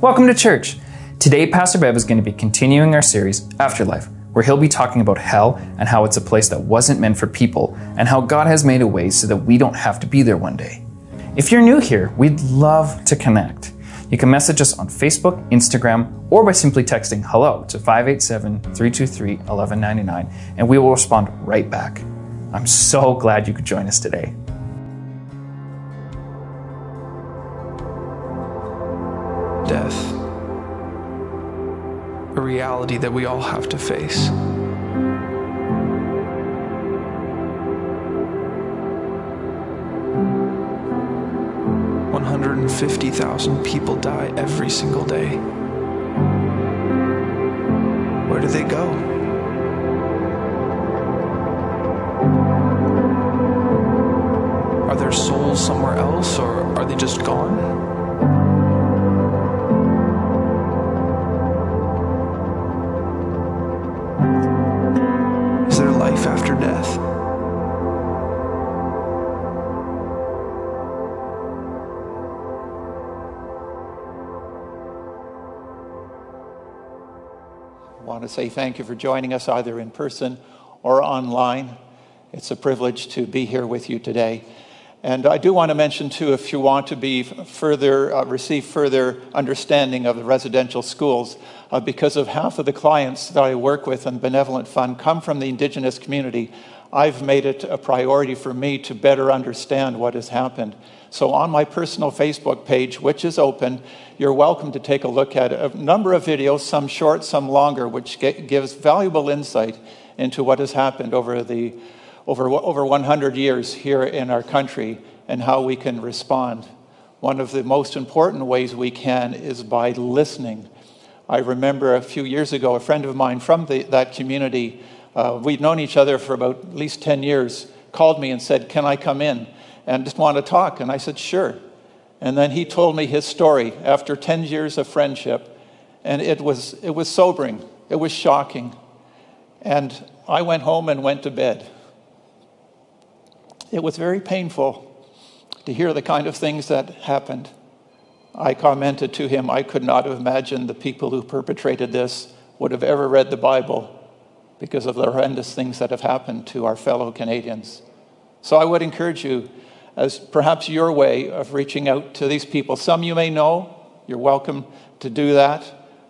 Welcome to church. Today, Pastor Bev is going to be continuing our series, Afterlife, where he'll be talking about hell and how it's a place that wasn't meant for people, and how God has made a way so that we don't have to be there one day. If you're new here, we'd love to connect. You can message us on Facebook, Instagram, or by simply texting hello to 587 323 1199, and we will respond right back. I'm so glad you could join us today. Reality that we all have to face. One hundred and fifty thousand people die every single day. Where do they go? Are their souls somewhere else, or are they just gone? Want to say thank you for joining us either in person or online. It's a privilege to be here with you today. And I do want to mention too, if you want to be further uh, receive further understanding of the residential schools, uh, because of half of the clients that I work with in Benevolent Fund come from the Indigenous community, I've made it a priority for me to better understand what has happened. So on my personal Facebook page, which is open, you're welcome to take a look at a number of videos, some short, some longer, which gives valuable insight into what has happened over the over, over 100 years here in our country and how we can respond. One of the most important ways we can is by listening. I remember a few years ago, a friend of mine from the, that community, uh, we'd known each other for about at least 10 years, called me and said, Can I come in? And just want to talk. And I said, Sure. And then he told me his story after 10 years of friendship. And it was, it was sobering, it was shocking. And I went home and went to bed. It was very painful to hear the kind of things that happened. I commented to him, I could not have imagined the people who perpetrated this would have ever read the Bible because of the horrendous things that have happened to our fellow Canadians. So I would encourage you, as perhaps your way of reaching out to these people. Some you may know, you're welcome to do that,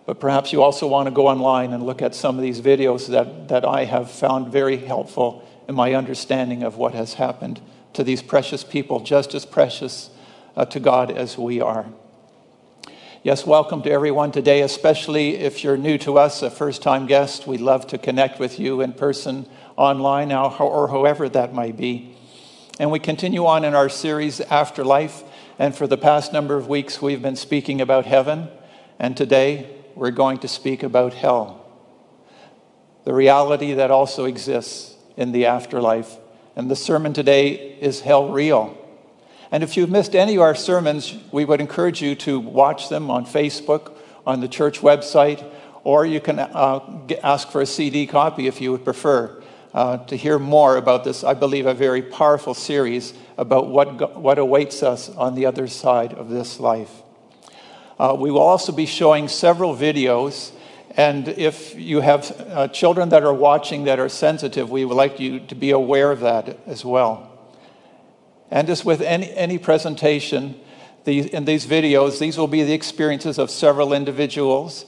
but perhaps you also want to go online and look at some of these videos that, that I have found very helpful in my understanding of what has happened to these precious people, just as precious uh, to God as we are. Yes, welcome to everyone today, especially if you're new to us, a first time guest. We'd love to connect with you in person, online, or however that might be. And we continue on in our series, Afterlife. And for the past number of weeks, we've been speaking about heaven. And today, we're going to speak about hell. The reality that also exists in the afterlife. And the sermon today is Hell Real. And if you've missed any of our sermons, we would encourage you to watch them on Facebook, on the church website, or you can uh, ask for a CD copy if you would prefer. Uh, to hear more about this, I believe, a very powerful series about what, what awaits us on the other side of this life. Uh, we will also be showing several videos, and if you have uh, children that are watching that are sensitive, we would like you to be aware of that as well. And as with any, any presentation, these, in these videos, these will be the experiences of several individuals.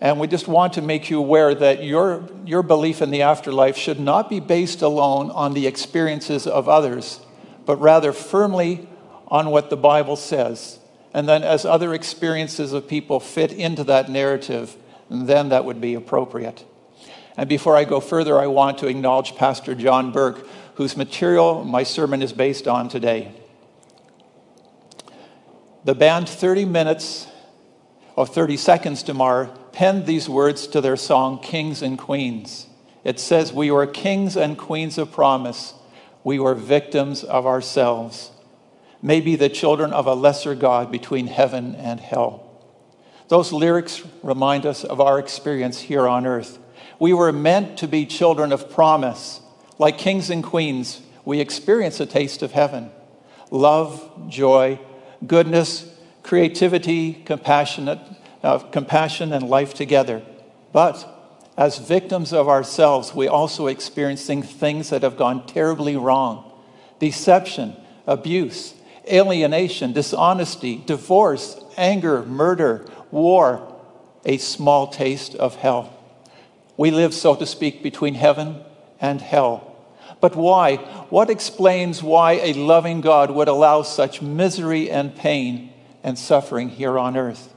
And we just want to make you aware that your, your belief in the afterlife should not be based alone on the experiences of others, but rather firmly on what the Bible says. And then, as other experiences of people fit into that narrative, then that would be appropriate. And before I go further, I want to acknowledge Pastor John Burke, whose material my sermon is based on today. The band 30 Minutes or 30 Seconds to Mars penned these words to their song Kings and Queens. It says, We were kings and queens of promise. We were victims of ourselves. Maybe the children of a lesser God between heaven and hell. Those lyrics remind us of our experience here on earth. We were meant to be children of promise. Like kings and queens, we experience a taste of heaven love, joy, goodness, creativity, compassionate, of compassion and life together. But as victims of ourselves, we also experiencing things that have gone terribly wrong deception, abuse, alienation, dishonesty, divorce, anger, murder, war, a small taste of hell. We live, so to speak, between heaven and hell. But why? What explains why a loving God would allow such misery and pain and suffering here on earth?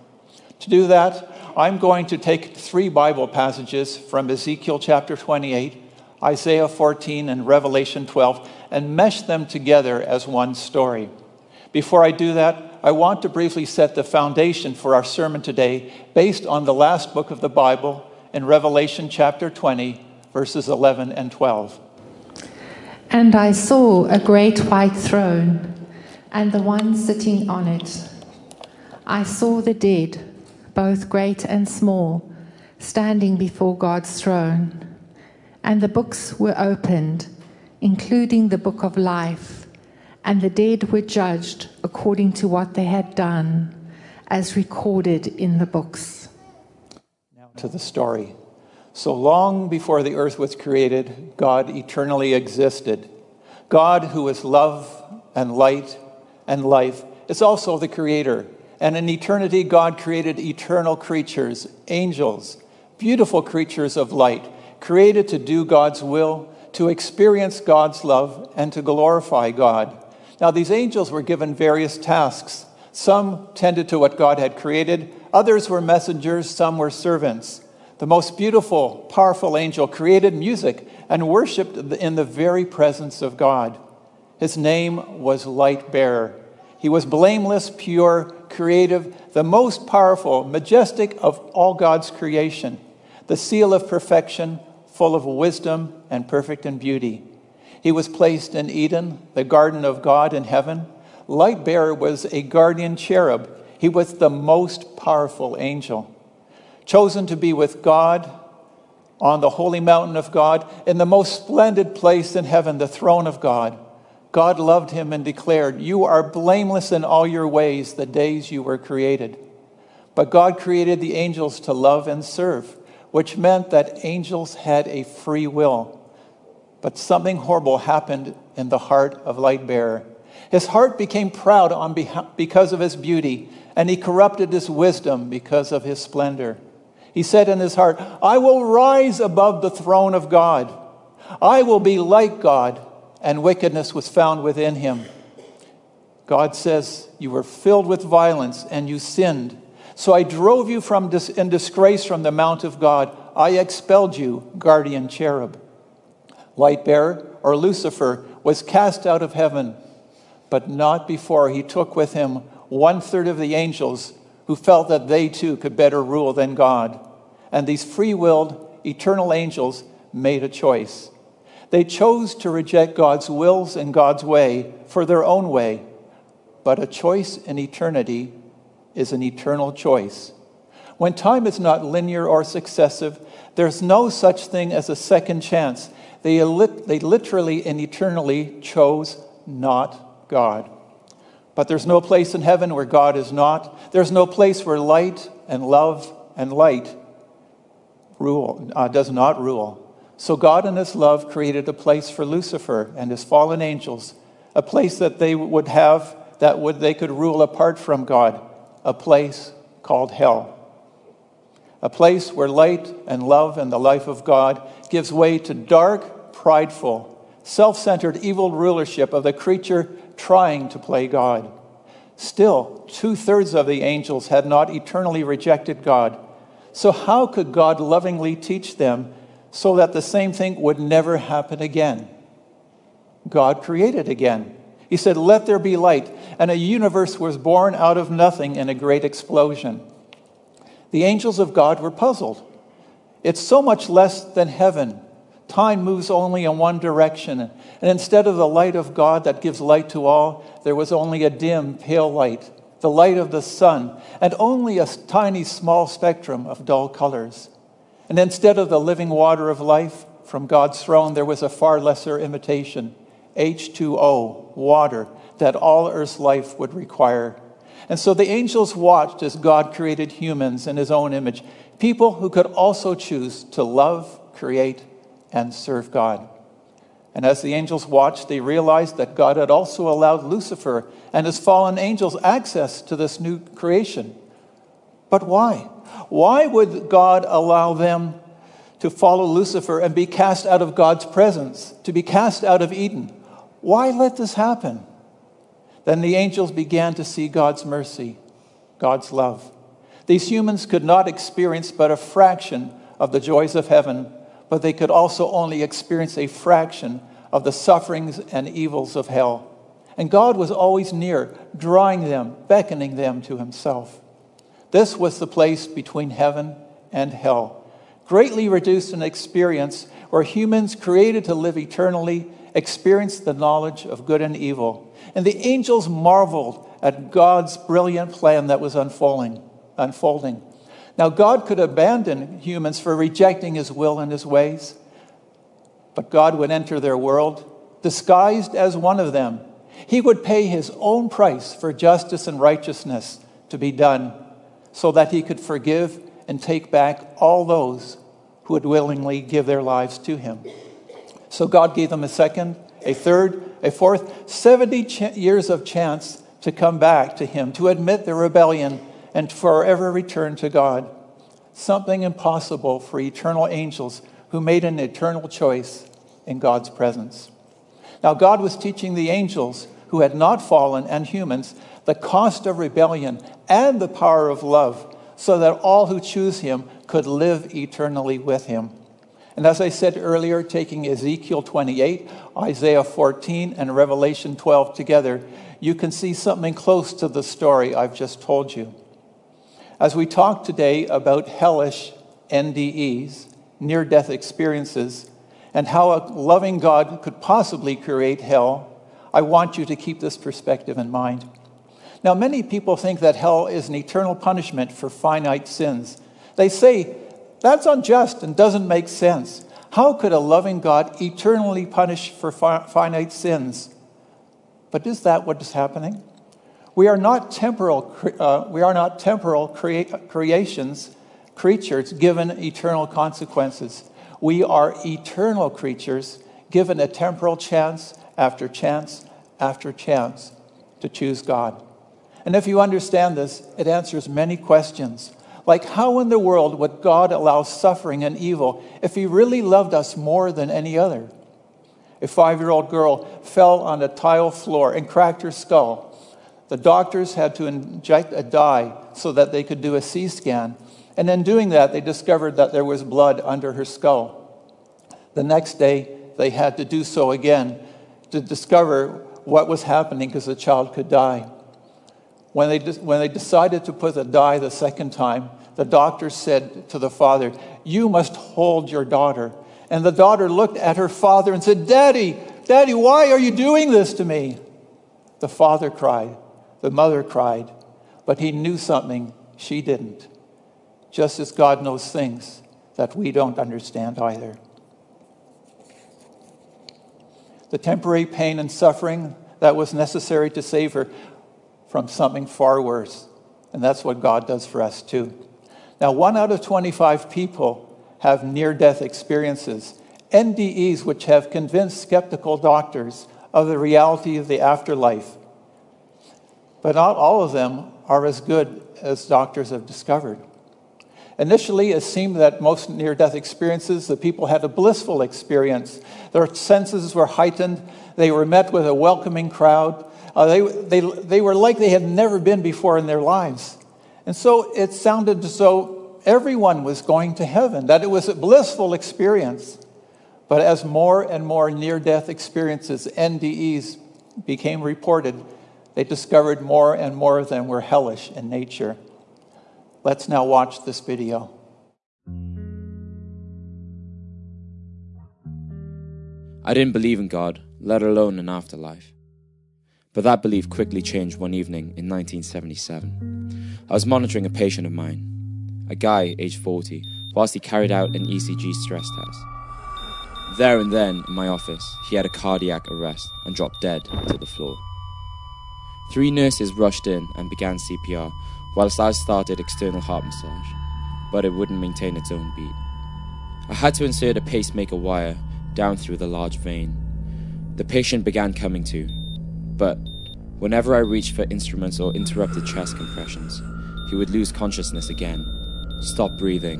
To do that, I'm going to take three Bible passages from Ezekiel chapter 28, Isaiah 14, and Revelation 12 and mesh them together as one story. Before I do that, I want to briefly set the foundation for our sermon today based on the last book of the Bible in Revelation chapter 20, verses 11 and 12. And I saw a great white throne, and the one sitting on it. I saw the dead, both great and small, standing before God's throne. And the books were opened, including the book of life, and the dead were judged according to what they had done, as recorded in the books. Now to the story. So long before the earth was created, God eternally existed. God, who is love and light and life, is also the creator. And in eternity, God created eternal creatures, angels, beautiful creatures of light, created to do God's will, to experience God's love, and to glorify God. Now, these angels were given various tasks. Some tended to what God had created, others were messengers, some were servants the most beautiful, powerful angel, created music and worshiped in the very presence of God. His name was Light Bearer. He was blameless, pure, creative, the most powerful, majestic of all God's creation, the seal of perfection, full of wisdom and perfect in beauty. He was placed in Eden, the garden of God in heaven. Light Bearer was a guardian cherub. He was the most powerful angel chosen to be with God on the holy mountain of God, in the most splendid place in heaven, the throne of God. God loved him and declared, You are blameless in all your ways the days you were created. But God created the angels to love and serve, which meant that angels had a free will. But something horrible happened in the heart of Lightbearer. His heart became proud on behalf, because of his beauty, and he corrupted his wisdom because of his splendor. He said in his heart, I will rise above the throne of God. I will be like God. And wickedness was found within him. God says, You were filled with violence and you sinned. So I drove you from dis- in disgrace from the mount of God. I expelled you, guardian cherub. Light bearer, or Lucifer, was cast out of heaven, but not before he took with him one third of the angels who felt that they too could better rule than God. And these free willed, eternal angels made a choice. They chose to reject God's wills and God's way for their own way. But a choice in eternity is an eternal choice. When time is not linear or successive, there's no such thing as a second chance. They, they literally and eternally chose not God. But there's no place in heaven where God is not. There's no place where light and love and light rule, uh, does not rule. So God in his love created a place for Lucifer and his fallen angels, a place that they would have that would they could rule apart from God, a place called hell. A place where light and love and the life of God gives way to dark, prideful, self-centered evil rulership of the creature trying to play God. Still, two-thirds of the angels had not eternally rejected God so, how could God lovingly teach them so that the same thing would never happen again? God created again. He said, Let there be light. And a universe was born out of nothing in a great explosion. The angels of God were puzzled. It's so much less than heaven. Time moves only in one direction. And instead of the light of God that gives light to all, there was only a dim, pale light the light of the sun, and only a tiny small spectrum of dull colors. And instead of the living water of life from God's throne, there was a far lesser imitation H2O, water, that all Earth's life would require. And so the angels watched as God created humans in his own image, people who could also choose to love, create, and serve God. And as the angels watched, they realized that God had also allowed Lucifer and his fallen angels access to this new creation. But why? Why would God allow them to follow Lucifer and be cast out of God's presence, to be cast out of Eden? Why let this happen? Then the angels began to see God's mercy, God's love. These humans could not experience but a fraction of the joys of heaven, but they could also only experience a fraction of the sufferings and evils of hell. And God was always near, drawing them, beckoning them to Himself. This was the place between heaven and hell, greatly reduced in experience where humans created to live eternally experienced the knowledge of good and evil and the angels marveled at God's brilliant plan that was unfolding. unfolding. Now, God could abandon humans for rejecting his will and his ways, but God would enter their world disguised as one of them. He would pay his own price for justice and righteousness to be done so that he could forgive and take back all those who would willingly give their lives to him. So God gave them a second, a third, a fourth 70 ch- years of chance to come back to Him, to admit their rebellion, and forever return to God. Something impossible for eternal angels who made an eternal choice in God's presence. Now, God was teaching the angels who had not fallen and humans the cost of rebellion and the power of love, so that all who choose Him could live eternally with Him. And as I said earlier, taking Ezekiel 28, Isaiah 14, and Revelation 12 together, you can see something close to the story I've just told you. As we talk today about hellish NDEs, near death experiences, and how a loving God could possibly create hell, I want you to keep this perspective in mind. Now, many people think that hell is an eternal punishment for finite sins. They say that's unjust and doesn't make sense. How could a loving God eternally punish for fi- finite sins? But is that what is happening? We are not temporal, uh, we are not temporal crea- creations, creatures given eternal consequences. We are eternal creatures given a temporal chance after chance after chance to choose God. And if you understand this, it answers many questions like, how in the world would God allow suffering and evil if He really loved us more than any other? A five year old girl fell on a tile floor and cracked her skull. The doctors had to inject a dye so that they could do a C scan. And in doing that, they discovered that there was blood under her skull. The next day, they had to do so again to discover what was happening because the child could die. When they, when they decided to put the dye the second time, the doctor said to the father, You must hold your daughter. And the daughter looked at her father and said, Daddy, Daddy, why are you doing this to me? The father cried, the mother cried, but he knew something she didn't, just as God knows things that we don't understand either. The temporary pain and suffering that was necessary to save her from something far worse. And that's what God does for us too. Now, one out of 25 people have near death experiences, NDEs, which have convinced skeptical doctors of the reality of the afterlife. But not all of them are as good as doctors have discovered. Initially, it seemed that most near death experiences, the people had a blissful experience. Their senses were heightened, they were met with a welcoming crowd. Uh, they, they, they were like they had never been before in their lives. And so it sounded as though everyone was going to heaven, that it was a blissful experience. But as more and more near death experiences, NDEs, became reported, they discovered more and more of them were hellish in nature. Let's now watch this video. I didn't believe in God, let alone an afterlife. But that belief quickly changed one evening in 1977. I was monitoring a patient of mine, a guy aged 40, whilst he carried out an ECG stress test. There and then, in my office, he had a cardiac arrest and dropped dead to the floor. Three nurses rushed in and began CPR, whilst I started external heart massage, but it wouldn't maintain its own beat. I had to insert a pacemaker wire down through the large vein. The patient began coming to, but whenever I reached for instruments or interrupted chest compressions, he would lose consciousness again, stop breathing,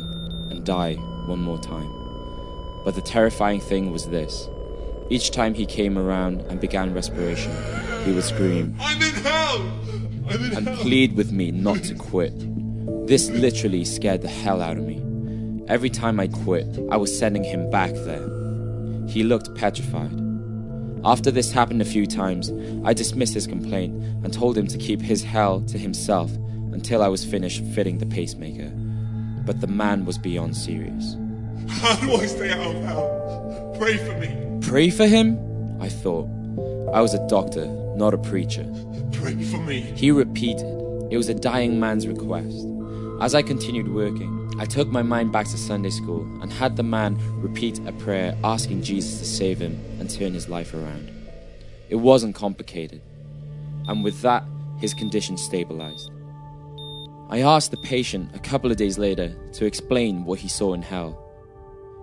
and die one more time. But the terrifying thing was this. Each time he came around and began respiration, he would scream, I'm in hell! And plead with me not to quit. This literally scared the hell out of me. Every time I quit, I was sending him back there. He looked petrified. After this happened a few times, I dismissed his complaint and told him to keep his hell to himself until I was finished fitting the pacemaker. But the man was beyond serious. How do I stay out of hell? Pray for me. Pray for him? I thought. I was a doctor, not a preacher. Pray for me. He repeated. It was a dying man's request. As I continued working, I took my mind back to Sunday school and had the man repeat a prayer asking Jesus to save him and turn his life around. It wasn't complicated. And with that, his condition stabilized. I asked the patient a couple of days later to explain what he saw in hell.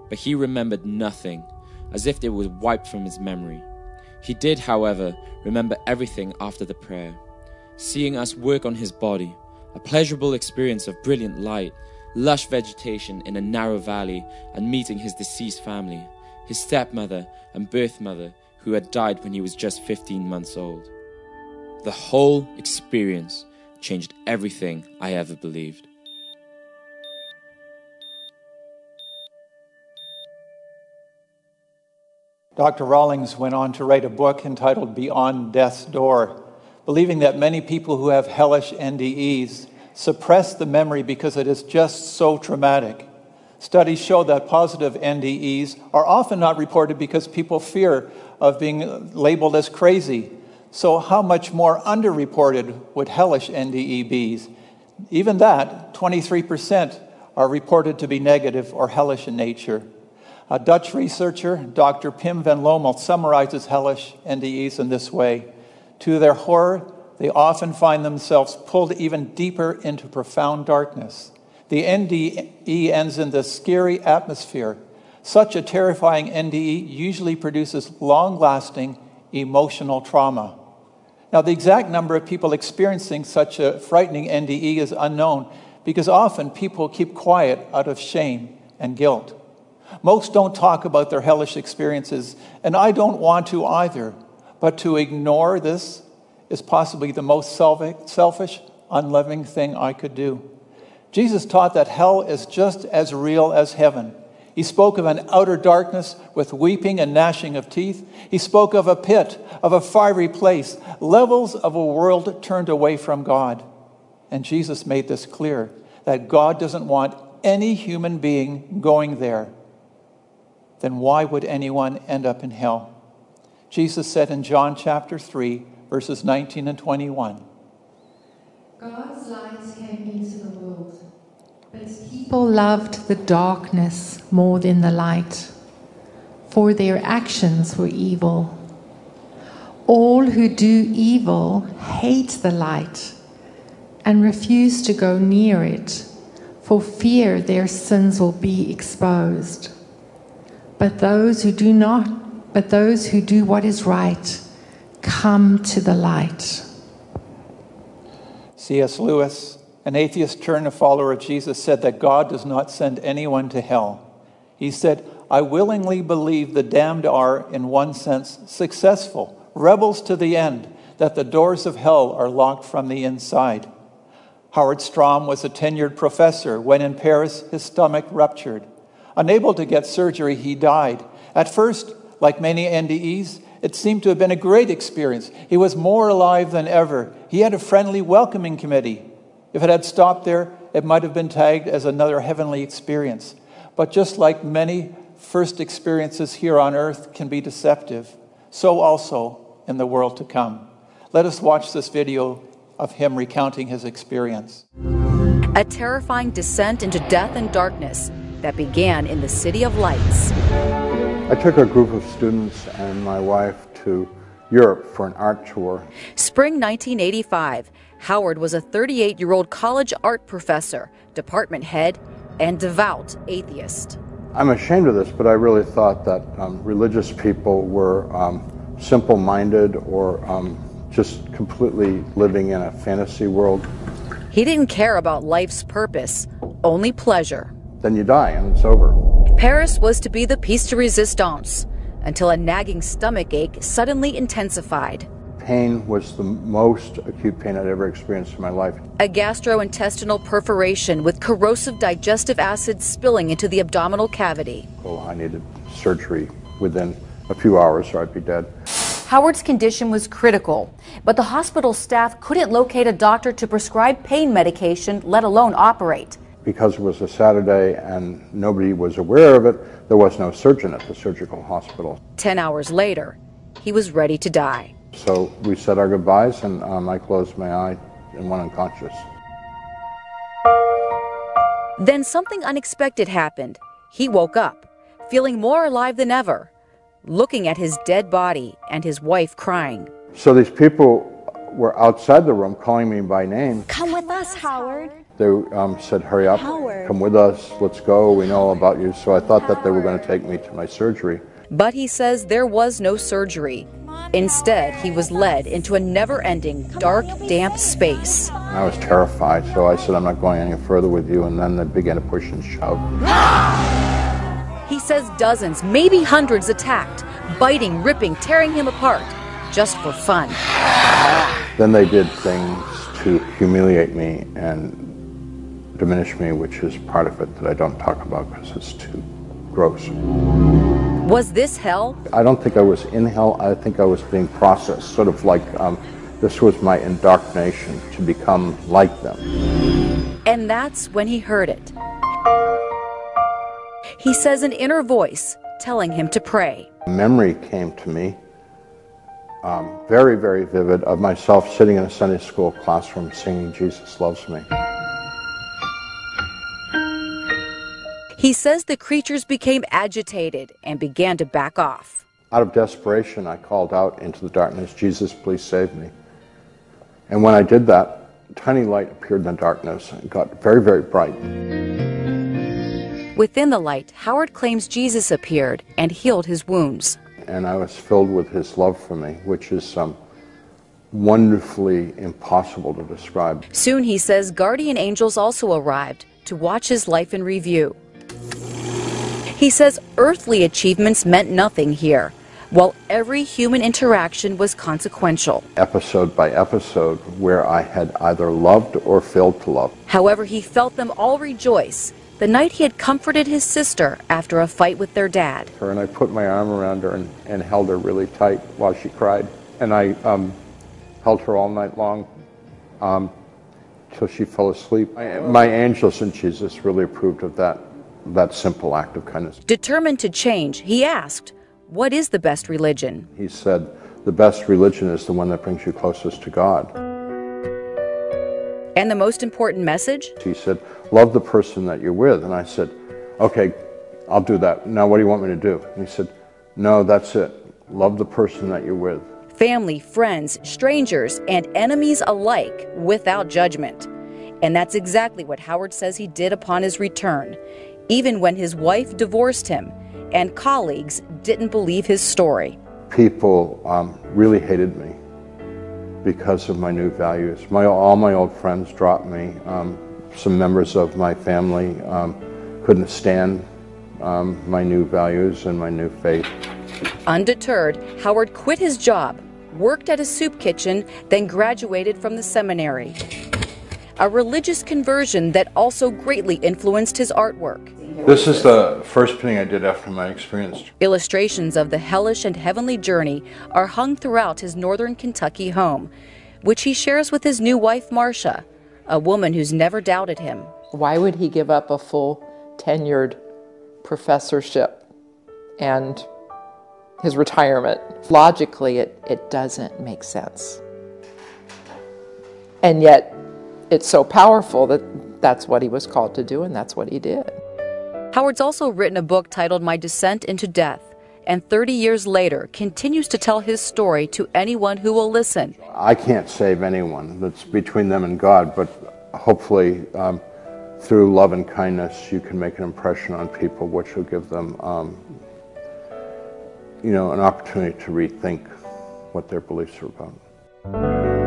But he remembered nothing, as if it was wiped from his memory. He did, however, remember everything after the prayer. Seeing us work on his body, a pleasurable experience of brilliant light, lush vegetation in a narrow valley, and meeting his deceased family, his stepmother and birth mother, who had died when he was just 15 months old. The whole experience changed everything I ever believed. Dr. Rawlings went on to write a book entitled Beyond Death's Door, believing that many people who have hellish NDEs suppress the memory because it is just so traumatic. Studies show that positive NDEs are often not reported because people fear of being labeled as crazy. So, how much more underreported would hellish NDE be? Even that, 23% are reported to be negative or hellish in nature. A Dutch researcher, Dr. Pim van Lommel, summarizes hellish NDEs in this way To their horror, they often find themselves pulled even deeper into profound darkness. The NDE ends in this scary atmosphere. Such a terrifying NDE usually produces long lasting emotional trauma. Now, the exact number of people experiencing such a frightening NDE is unknown because often people keep quiet out of shame and guilt. Most don't talk about their hellish experiences, and I don't want to either. But to ignore this is possibly the most selfish, unloving thing I could do. Jesus taught that hell is just as real as heaven. He spoke of an outer darkness with weeping and gnashing of teeth. He spoke of a pit, of a fiery place, levels of a world turned away from God. And Jesus made this clear that God doesn't want any human being going there. Then why would anyone end up in hell? Jesus said in John chapter 3, verses 19 and 21. God's light came into the world, but people loved the darkness more than the light, for their actions were evil. All who do evil hate the light and refuse to go near it, for fear their sins will be exposed. But those who do not, but those who do what is right, come to the light. C.S. Lewis, an atheist turned a follower of Jesus, said that God does not send anyone to hell. He said, I willingly believe the damned are, in one sense, successful, rebels to the end, that the doors of hell are locked from the inside. Howard Storm was a tenured professor when in Paris his stomach ruptured. Unable to get surgery, he died. At first, like many NDEs, it seemed to have been a great experience. He was more alive than ever. He had a friendly welcoming committee. If it had stopped there, it might have been tagged as another heavenly experience. But just like many first experiences here on earth can be deceptive, so also in the world to come. Let us watch this video of him recounting his experience. A terrifying descent into death and darkness that began in the City of Lights. I took a group of students and my wife to Europe for an art tour. Spring 1985, Howard was a 38 year old college art professor, department head, and devout atheist. I'm ashamed of this, but I really thought that um, religious people were um, simple minded or um, just completely living in a fantasy world. He didn't care about life's purpose, only pleasure. Then you die and it's over. Paris was to be the piece de resistance until a nagging stomach ache suddenly intensified. Pain was the most acute pain I'd ever experienced in my life. A gastrointestinal perforation with corrosive digestive acid spilling into the abdominal cavity. Oh, I needed surgery within a few hours or I'd be dead. Howard's condition was critical, but the hospital staff couldn't locate a doctor to prescribe pain medication, let alone operate. Because it was a Saturday and nobody was aware of it, there was no surgeon at the surgical hospital. Ten hours later, he was ready to die. So we said our goodbyes, and um, I closed my eye and went unconscious. Then something unexpected happened. He woke up, feeling more alive than ever, looking at his dead body and his wife crying. So these people were outside the room calling me by name. Come with us, Howard. They um, said, Hurry up, Howard. come with us, let's go, we know all about you. So I thought that they were going to take me to my surgery. But he says there was no surgery. Instead, he was led into a never ending, dark, damp space. I was terrified, so I said, I'm not going any further with you. And then they began to push and shove. He says dozens, maybe hundreds attacked, biting, ripping, tearing him apart, just for fun. Then they did things to humiliate me and diminish me, which is part of it that I don't talk about because it's too gross. Was this hell? I don't think I was in hell. I think I was being processed, sort of like um, this was my indoctrination to become like them. And that's when he heard it. He says an inner voice telling him to pray. Memory came to me, um, very, very vivid, of myself sitting in a Sunday school classroom singing Jesus Loves Me. He says the creatures became agitated and began to back off. Out of desperation, I called out into the darkness, Jesus, please save me. And when I did that, a tiny light appeared in the darkness and got very, very bright. Within the light, Howard claims Jesus appeared and healed his wounds. And I was filled with his love for me, which is um, wonderfully impossible to describe. Soon, he says, guardian angels also arrived to watch his life in review. He says earthly achievements meant nothing here, while every human interaction was consequential. Episode by episode, where I had either loved or failed to love. However, he felt them all rejoice the night he had comforted his sister after a fight with their dad. Her and I put my arm around her and, and held her really tight while she cried. And I um, held her all night long um, till she fell asleep. My, my angels and Jesus really approved of that, that simple act of kindness. Determined to change, he asked, What is the best religion? He said, The best religion is the one that brings you closest to God. And the most important message? He said, Love the person that you're with. And I said, Okay, I'll do that. Now, what do you want me to do? And he said, No, that's it. Love the person that you're with. Family, friends, strangers, and enemies alike without judgment. And that's exactly what Howard says he did upon his return, even when his wife divorced him and colleagues didn't believe his story. People um, really hated me because of my new values. My, all my old friends dropped me. Um, some members of my family um, couldn't stand um, my new values and my new faith. Undeterred, Howard quit his job, worked at a soup kitchen, then graduated from the seminary. A religious conversion that also greatly influenced his artwork. This is the first painting I did after my experience. Illustrations of the hellish and heavenly journey are hung throughout his northern Kentucky home, which he shares with his new wife, Marcia, a woman who's never doubted him. Why would he give up a full tenured professorship and his retirement? Logically, it, it doesn't make sense. And yet, it's so powerful that that's what he was called to do, and that's what he did. Howard's also written a book titled My Descent into Death, and 30 years later continues to tell his story to anyone who will listen. I can't save anyone. That's between them and God, but hopefully, um, through love and kindness, you can make an impression on people, which will give them, um, you know, an opportunity to rethink what their beliefs are about.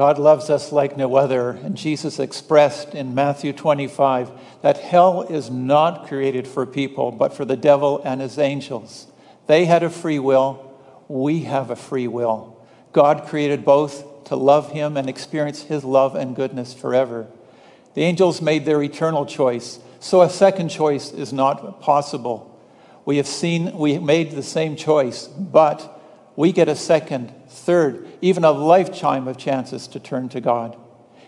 God loves us like no other, and Jesus expressed in Matthew 25 that hell is not created for people, but for the devil and his angels. They had a free will, we have a free will. God created both to love him and experience his love and goodness forever. The angels made their eternal choice, so a second choice is not possible. We have seen, we made the same choice, but we get a second, third, even a lifetime of chances to turn to God.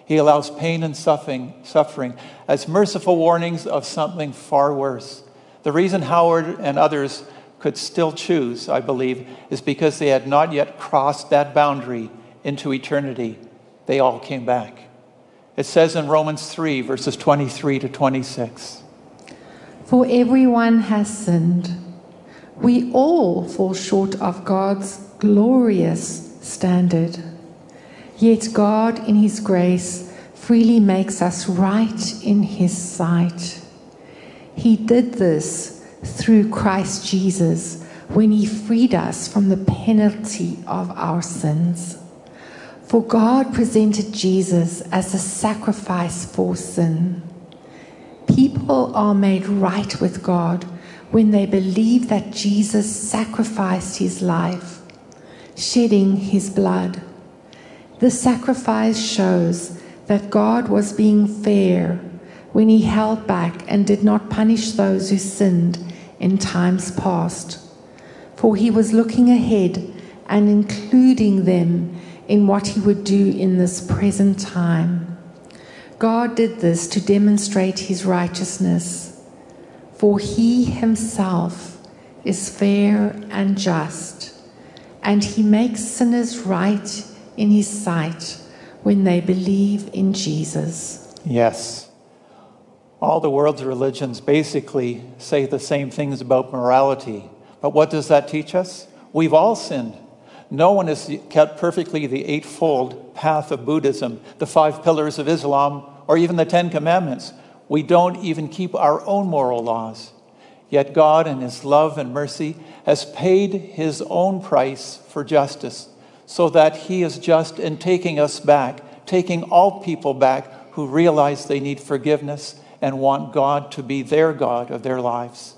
He allows pain and suffering, suffering as merciful warnings of something far worse. The reason Howard and others could still choose, I believe, is because they had not yet crossed that boundary into eternity. They all came back. It says in Romans 3, verses 23 to 26 For everyone has sinned. We all fall short of God's glorious standard. Yet God, in His grace, freely makes us right in His sight. He did this through Christ Jesus when He freed us from the penalty of our sins. For God presented Jesus as a sacrifice for sin. People are made right with God when they believe that Jesus sacrificed his life, shedding his blood. The sacrifice shows that God was being fair when he held back and did not punish those who sinned in times past. For he was looking ahead and including them in what he would do in this present time. God did this to demonstrate his righteousness for he himself is fair and just, and he makes sinners right in his sight when they believe in Jesus. Yes. All the world's religions basically say the same things about morality. But what does that teach us? We've all sinned. No one has kept perfectly the eightfold path of Buddhism, the five pillars of Islam, or even the Ten Commandments. We don't even keep our own moral laws. Yet God, in His love and mercy, has paid His own price for justice, so that He is just in taking us back, taking all people back who realize they need forgiveness and want God to be their God of their lives.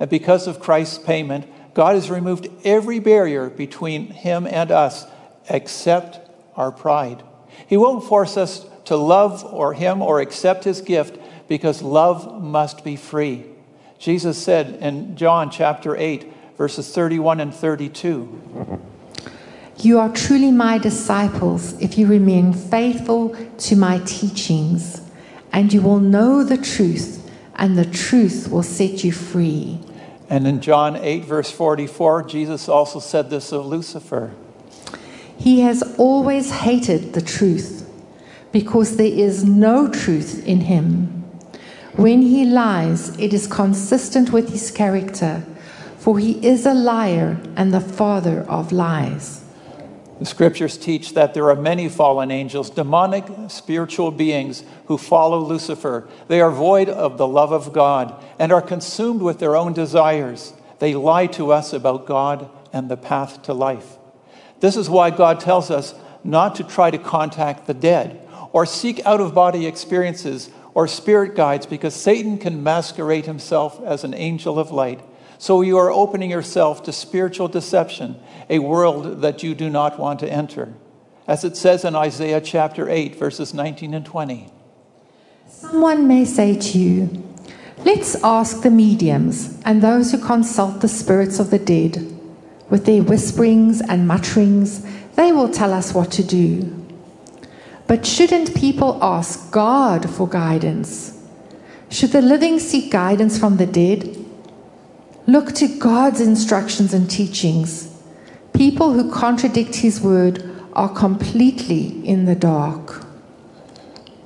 And because of Christ's payment, God has removed every barrier between Him and us except our pride. He won't force us to love or Him or accept His gift because love must be free. Jesus said in John chapter 8, verses 31 and 32. You are truly my disciples if you remain faithful to my teachings, and you will know the truth, and the truth will set you free. And in John 8, verse 44, Jesus also said this of Lucifer He has always hated the truth because there is no truth in him. When he lies, it is consistent with his character, for he is a liar and the father of lies. The scriptures teach that there are many fallen angels, demonic spiritual beings who follow Lucifer. They are void of the love of God and are consumed with their own desires. They lie to us about God and the path to life. This is why God tells us not to try to contact the dead or seek out of body experiences or spirit guides because Satan can masquerade himself as an angel of light. So you are opening yourself to spiritual deception, a world that you do not want to enter. As it says in Isaiah chapter 8, verses 19 and 20. Someone may say to you, Let's ask the mediums and those who consult the spirits of the dead. With their whisperings and mutterings, they will tell us what to do. But shouldn't people ask God for guidance? Should the living seek guidance from the dead? Look to God's instructions and teachings. People who contradict His word are completely in the dark.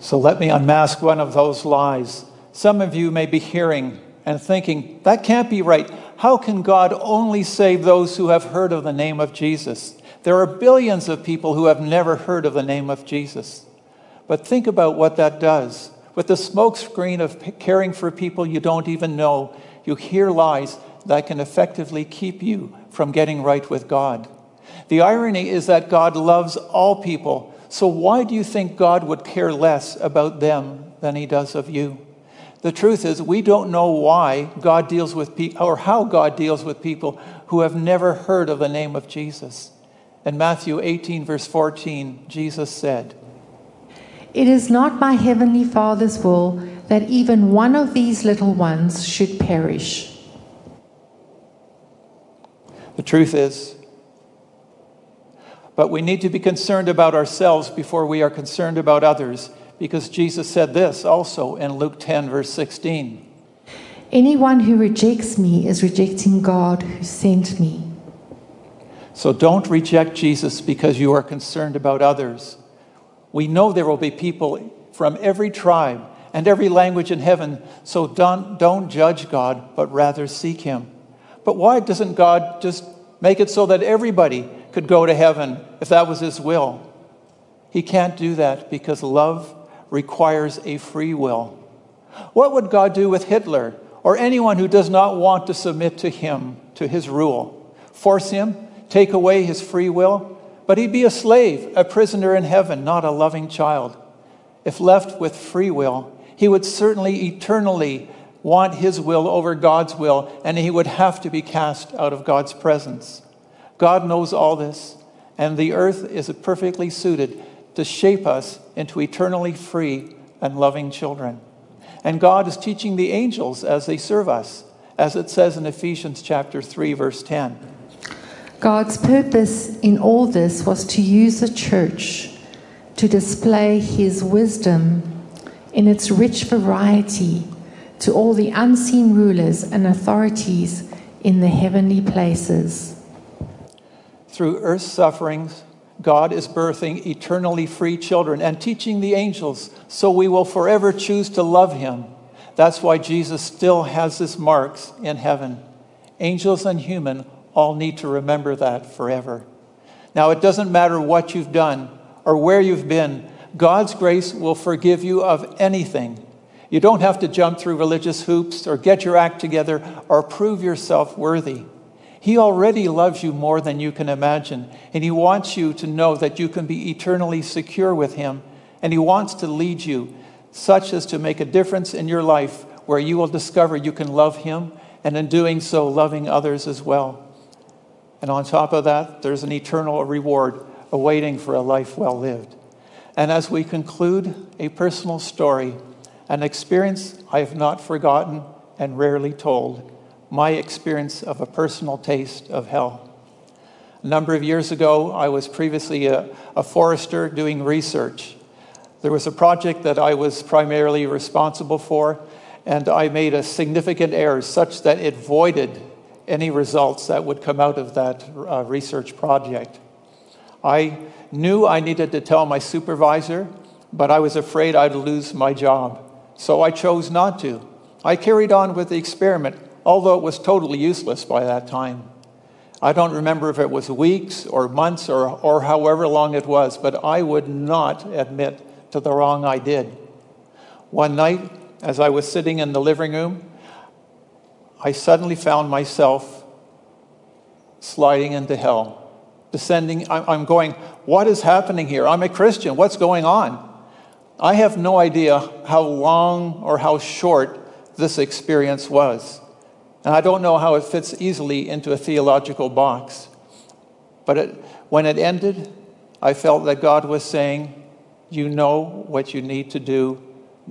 So let me unmask one of those lies. Some of you may be hearing and thinking, that can't be right. How can God only save those who have heard of the name of Jesus? There are billions of people who have never heard of the name of Jesus. But think about what that does. With the smokescreen of caring for people you don't even know, you hear lies that can effectively keep you from getting right with God. The irony is that God loves all people, so why do you think God would care less about them than he does of you? The truth is, we don't know why God deals with people, or how God deals with people who have never heard of the name of Jesus. In Matthew 18, verse 14, Jesus said, It is not my heavenly Father's will that even one of these little ones should perish. The truth is, but we need to be concerned about ourselves before we are concerned about others, because Jesus said this also in Luke 10, verse 16. Anyone who rejects me is rejecting God who sent me. So don't reject Jesus because you are concerned about others. We know there will be people from every tribe and every language in heaven, so don't, don't judge God, but rather seek Him. But why doesn't God just make it so that everybody could go to heaven if that was His will? He can't do that because love requires a free will. What would God do with Hitler or anyone who does not want to submit to Him, to His rule? Force him? Take away his free will? But he'd be a slave, a prisoner in heaven, not a loving child. If left with free will, he would certainly eternally want his will over God's will, and he would have to be cast out of God's presence. God knows all this, and the earth is perfectly suited to shape us into eternally free and loving children. And God is teaching the angels as they serve us, as it says in Ephesians chapter 3 verse 10. God's purpose in all this was to use the church to display his wisdom in its rich variety to all the unseen rulers and authorities in the heavenly places. Through earth's sufferings, God is birthing eternally free children and teaching the angels so we will forever choose to love him. That's why Jesus still has his marks in heaven. Angels and human all need to remember that forever. Now, it doesn't matter what you've done or where you've been, God's grace will forgive you of anything. You don't have to jump through religious hoops or get your act together or prove yourself worthy. He already loves you more than you can imagine, and He wants you to know that you can be eternally secure with Him, and He wants to lead you such as to make a difference in your life where you will discover you can love Him, and in doing so, loving others as well. And on top of that, there's an eternal reward awaiting for a life well lived. And as we conclude, a personal story, an experience I have not forgotten and rarely told, my experience of a personal taste of hell. A number of years ago, I was previously a, a forester doing research. There was a project that I was primarily responsible for, and I made a significant error such that it voided any results that would come out of that uh, research project. I knew I needed to tell my supervisor, but I was afraid I'd lose my job. So I chose not to. I carried on with the experiment, although it was totally useless by that time. I don't remember if it was weeks or months or, or however long it was, but I would not admit to the wrong I did. One night, as I was sitting in the living room, I suddenly found myself sliding into hell, descending. I'm going, What is happening here? I'm a Christian. What's going on? I have no idea how long or how short this experience was. And I don't know how it fits easily into a theological box. But it, when it ended, I felt that God was saying, You know what you need to do.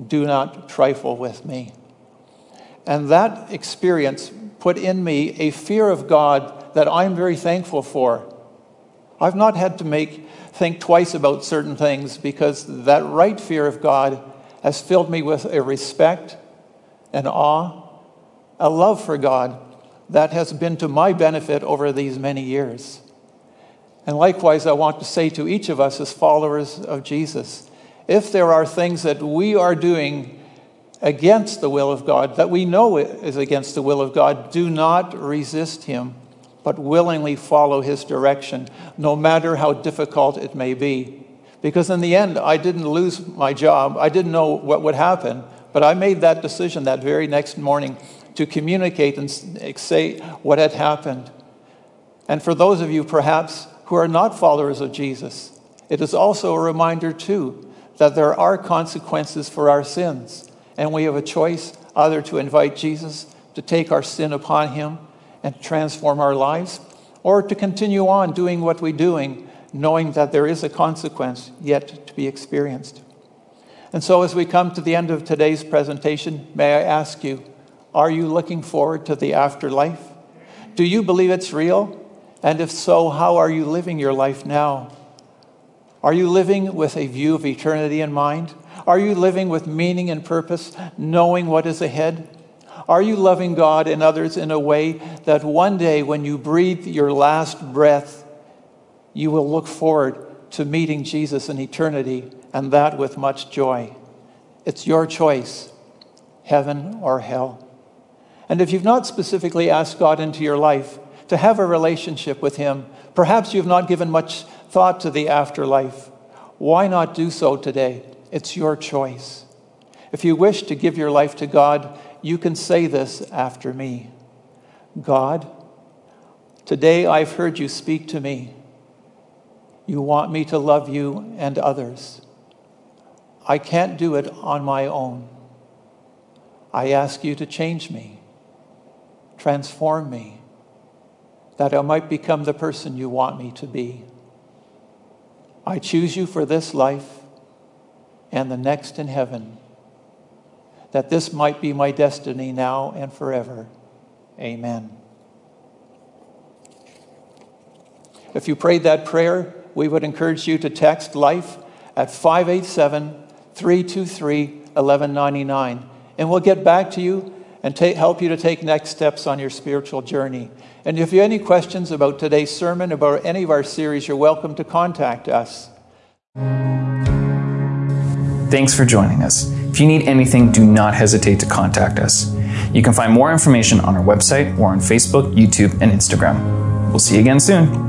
Do not trifle with me. And that experience put in me a fear of God that I'm very thankful for. I've not had to make think twice about certain things because that right fear of God has filled me with a respect, an awe, a love for God that has been to my benefit over these many years. And likewise, I want to say to each of us as followers of Jesus if there are things that we are doing against the will of God, that we know is against the will of God, do not resist him, but willingly follow his direction, no matter how difficult it may be. Because in the end, I didn't lose my job. I didn't know what would happen, but I made that decision that very next morning to communicate and say what had happened. And for those of you, perhaps, who are not followers of Jesus, it is also a reminder, too, that there are consequences for our sins. And we have a choice either to invite Jesus to take our sin upon him and transform our lives, or to continue on doing what we're doing, knowing that there is a consequence yet to be experienced. And so, as we come to the end of today's presentation, may I ask you, are you looking forward to the afterlife? Do you believe it's real? And if so, how are you living your life now? Are you living with a view of eternity in mind? Are you living with meaning and purpose, knowing what is ahead? Are you loving God and others in a way that one day, when you breathe your last breath, you will look forward to meeting Jesus in eternity, and that with much joy? It's your choice, heaven or hell. And if you've not specifically asked God into your life to have a relationship with Him, perhaps you've not given much thought to the afterlife. Why not do so today? It's your choice. If you wish to give your life to God, you can say this after me God, today I've heard you speak to me. You want me to love you and others. I can't do it on my own. I ask you to change me, transform me, that I might become the person you want me to be. I choose you for this life and the next in heaven, that this might be my destiny now and forever. Amen. If you prayed that prayer, we would encourage you to text life at 587 323 1199, and we'll get back to you and take, help you to take next steps on your spiritual journey. And if you have any questions about today's sermon, about any of our series, you're welcome to contact us. Thanks for joining us. If you need anything, do not hesitate to contact us. You can find more information on our website or on Facebook, YouTube, and Instagram. We'll see you again soon.